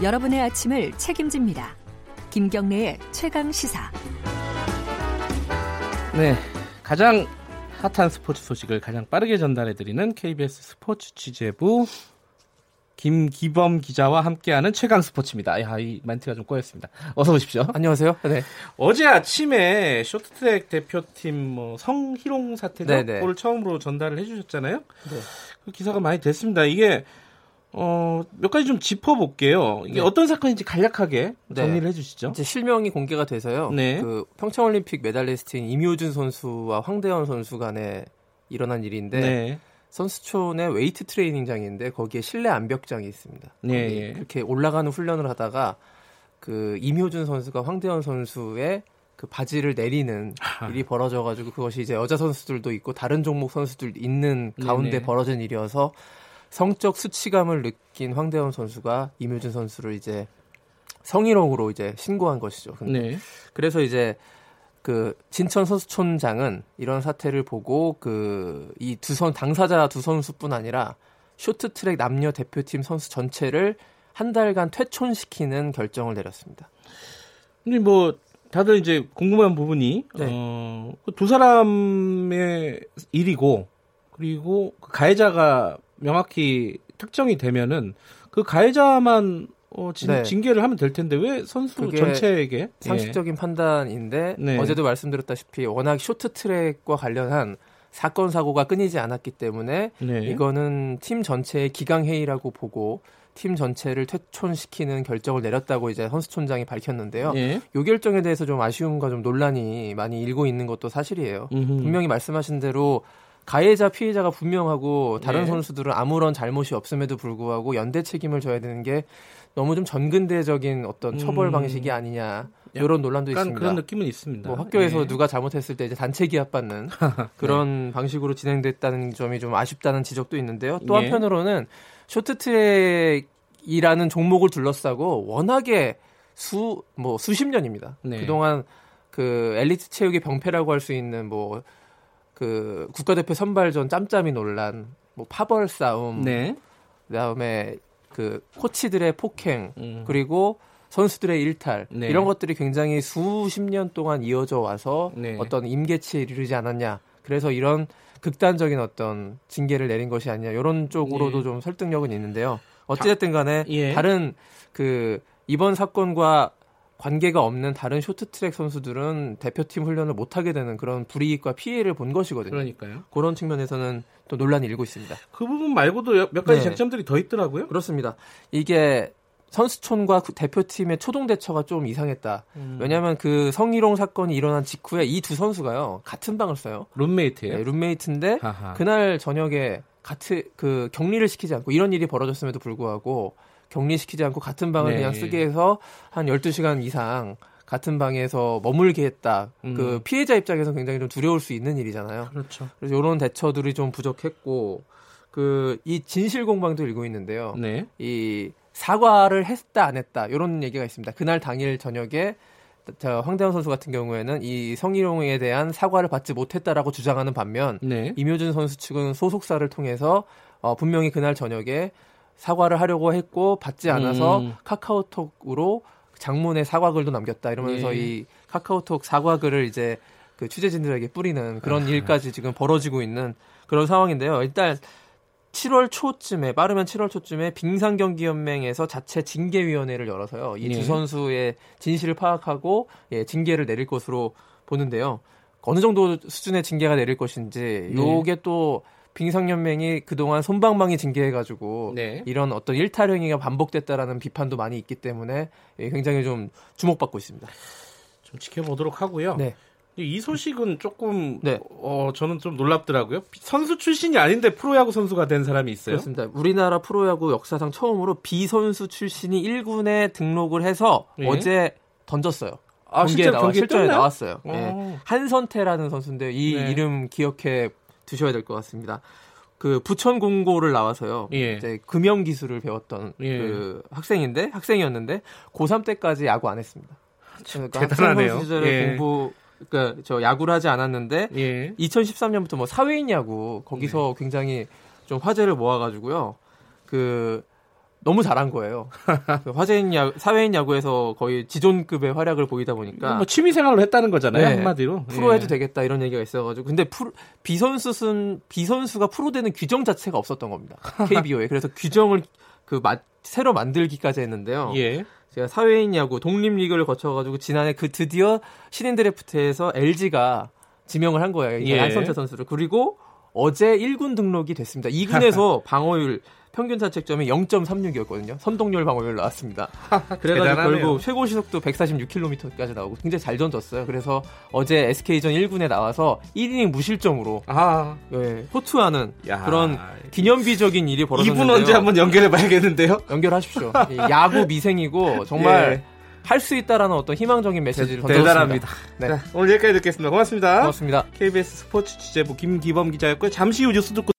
여러분의 아침을 책임집니다. 김경래의 최강 시사. 네, 가장 핫한 스포츠 소식을 가장 빠르게 전달해드리는 KBS 스포츠 취재부 김기범 기자와 함께하는 최강 스포츠입니다. 야, 이 멘트가 좀 꼬였습니다. 어서 오십시오. 안녕하세요. 네. 어제 아침에 쇼트트랙 대표팀 뭐 성희롱 사태죠? 네네. 그걸 처음으로 전달을 해주셨잖아요. 네. 그 기사가 많이 됐습니다. 이게 어, 몇 가지 좀 짚어볼게요. 이게 네. 어떤 사건인지 간략하게 네. 정리를 네. 해주시죠. 이제 실명이 공개가 돼서요. 네. 그 평창올림픽 메달리스트인 임효준 선수와 황대헌 선수 간에 일어난 일인데 네. 선수촌에 웨이트 트레이닝장인데 거기에 실내 암벽장이 있습니다. 네. 예. 이렇게 올라가는 훈련을 하다가 그 임효준 선수가 황대헌 선수의 그 바지를 내리는 일이 벌어져가지고 그것이 이제 여자 선수들도 있고 다른 종목 선수들 있는 가운데. 벌어진 일이어서 성적 수치감을 느낀 황대현 선수가 임효준 선수를 이제 성희롱으로 이제 신고한 것이죠. 네. 그래서 이제 그 진천 선수촌장은 이런 사태를 보고 그 이 두 선 당사자 두 선수뿐 아니라 쇼트트랙 남녀 대표팀 선수 전체를 한 달간 퇴촌시키는 결정을 내렸습니다. 근데 뭐 다들 이제 궁금한 부분이 네. 어, 그두 사람의 일이고 그리고 그 가해자가 명확히 특정이 되면은 그 가해자만 어, 진, 네. 징계를 하면 될 텐데 왜 선수 전체에게 예. 상식적인 예. 판단인데 네. 어제도 말씀드렸다시피 워낙 쇼트트랙과 관련한 사건 사고가 끊이지 않았기 때문에 네. 이거는 팀 전체의 기강 회의라고 보고 팀 전체를 퇴촌시키는 결정을 내렸다고 이제 선수촌장이 밝혔는데요. 예. 이 결정에 대해서 좀 아쉬움과 좀 논란이 많이 일고 있는 것도 사실이에요. 음흠. 분명히 말씀하신 대로 가해자 피해자가 분명하고 다른 네. 선수들은 아무런 잘못이 없음에도 불구하고 연대 책임을 져야 되는 게 너무 좀 전근대적인 어떤 처벌 음. 방식이 아니냐 이런 논란도 있습니다. 그런 느낌은 있습니다. 뭐 학교에서 네. 누가 잘못했을 때 이제 단체 기합받는 그런 네. 방식으로 진행됐다는 점이 좀 아쉽다는 지적도 있는데요. 또 예. 한편으로는 쇼트트랙이라는 종목을 둘러싸고 워낙에 수 뭐 수십 년입니다. 네. 그동안 그 엘리트 체육의 병폐라고 할 수 있는 뭐 그 국가대표 선발전 짬짬이 논란, 뭐 파벌 싸움, 네. 그다음에 그 코치들의 폭행, 음. 그리고 선수들의 일탈 네. 이런 것들이 굉장히 수십 년 동안 이어져 와서 네. 어떤 임계치에 이르지 않았냐. 그래서 이런 극단적인 어떤 징계를 내린 것이 아니냐. 이런 쪽으로도 네. 좀 설득력은 있는데요. 어찌됐든 간에 예. 다른 그 이번 사건과 관계가 없는 다른 쇼트트랙 선수들은 대표팀 훈련을 못 하게 되는 그런 불이익과 피해를 본 것이거든요. 그러니까요. 그런 측면에서는 또 논란이 일고 있습니다. 그 부분 말고도 몇 가지 네. 쟁점들이 더 있더라고요. 그렇습니다. 이게 선수촌과 그 대표팀의 초동 대처가 좀 이상했다. 음. 왜냐하면 그 성희롱 사건이 일어난 직후에 이 두 선수가요 같은 방을 써요. 룸메이트예요. 네, 룸메이트인데 하하. 그날 저녁에 같이 그 격리를 시키지 않고 이런 일이 벌어졌음에도 불구하고 격리시키지 않고 같은 방을 네. 그냥 쓰게 해서 한 12시간 이상 같은 방에서 머물게 했다. 음. 그 피해자 입장에서 굉장히 좀 두려울 수 있는 일이잖아요. 그렇죠. 그래서 이런 대처들이 좀 부족했고 그 이 진실 공방도 일고 있는데요. 네. 이 사과를 했다 안 했다 이런 얘기가 있습니다. 그날 당일 저녁에 저 황대현 선수 같은 경우에는 이 성희롱에 대한 사과를 받지 못했다라고 주장하는 반면 네. 임효준 선수 측은 소속사를 통해서 어, 분명히 그날 저녁에 사과를 하려고 했고 받지 않아서 음. 카카오톡으로 장문의 사과글도 남겼다 이러면서 예. 이 카카오톡 사과글을 이제 그 취재진들에게 뿌리는 그런 아. 일까지 지금 벌어지고 있는 그런 상황인데요. 일단 7월 초쯤에 빠르면 7월 초쯤에 빙상경기연맹에서 자체 징계위원회를 열어서요. 이두 예. 선수의 진실을 파악하고 예, 징계를 내릴 것으로 보는데요. 어느 정도 수준의 징계가 내릴 것인지 요게 네. 또 빙상연맹이 그동안 손방망이 징계해가지고 네. 이런 어떤 일탈 행위가 반복됐다라는 비판도 많이 있기 때문에 예, 굉장히 좀 주목받고 있습니다. 좀 지켜보도록 하고요. 네. 이 소식은 조금 네. 어 저는 좀 놀랍더라고요. 선수 출신이 아닌데 프로야구 선수가 된 사람이 있어요. 그렇습니다. 우리나라 프로야구 역사상 처음으로 비선수 출신이 1군에 등록을 해서 네. 어제 던졌어요. 아, 경기에 나와 실전에 나왔어요. 네. 한선태라는 선수인데 이 네. 이름 기억해 두셔야 될 것 같습니다. 그 부천 공고를 나와서요. 예. 이제 금연 기술을 배웠던 예. 그 학생인데 학생이었는데 고3 때까지 야구 안 했습니다. 그러니까 대단하네요. 시절에 예. 공부 그러니까 저 야구를 하지 않았는데 예. 2013년부터 뭐 사회인 야구 거기서 네. 굉장히 좀 화제를 모아가지고 그 너무 잘한 거예요. 그 화제인 야 사회인 야구에서 거의 지존급의 활약을 보이다 보니까 뭐 취미 생활로 했다는 거잖아요 네, 한마디로 프로 해도 예. 되겠다 이런 얘기가 있어가지고 근데 프로, 비선수는 비선수가 프로 되는 규정 자체가 없었던 겁니다 KBO에 그래서 규정을 그 마, 새로 만들기까지 했는데요. 예. 제가 사회인 야구 독립 리그를 거쳐가지고 지난해 그 드디어 신인 드래프트에서 LG가 지명을 한 거예요. 예. 안성철 선수를 그리고 어제 1군 등록이 됐습니다. 2군에서 방어율 평균 자책점이 0.36이었거든요. 선동열 방어율 나왔습니다. 그래가지고 결국 최고 시속도 146km까지 나오고 굉장히 잘 던졌어요. 그래서 어제 SK전 1군에 나와서 1이닝 무실점으로 아. 네, 호투하는 야. 그런 기념비적인 일이 벌어졌는데요. 이분 언제 한번 연결해봐야겠는데요? 연결하십시오. 야구 미생이고 정말 예. 할 수 있다라는 어떤 희망적인 메시지를 대단합니다. 네. 자, 오늘 여기까지 듣겠습니다. 고맙습니다. 고맙습니다. KBS 스포츠 취재부 김기범 기자였고요. 잠시 후 뉴스 듣고